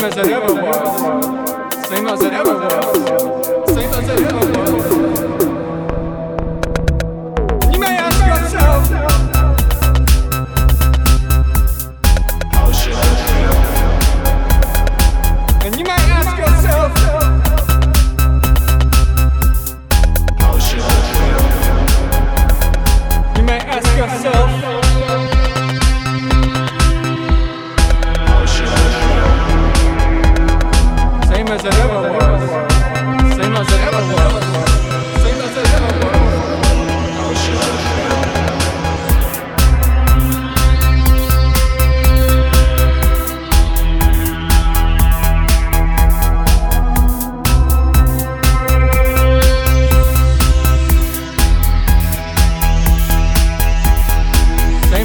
same as it ever was, same as it ever was, same as it ever was.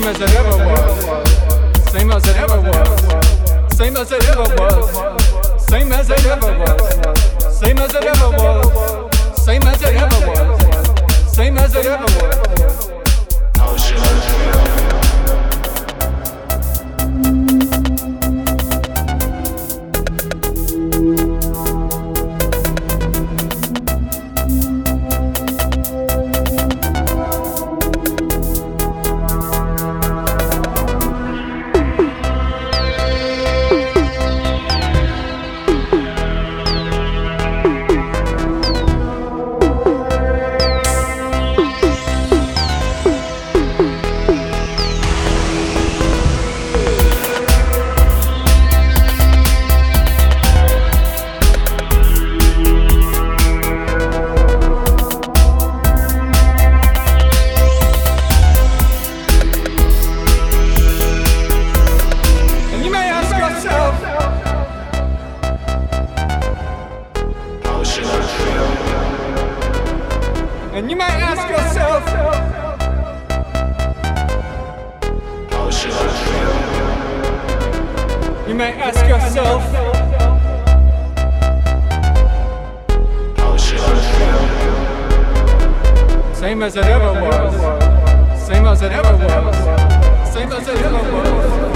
As it ever was. Same as it ever was. Same as it ever was. Same as it ever was. Same as it ever was. Same as it ever was. Same as it ever was. You may ask yourself, same as it ever was. Same as it ever was. Same as it ever was.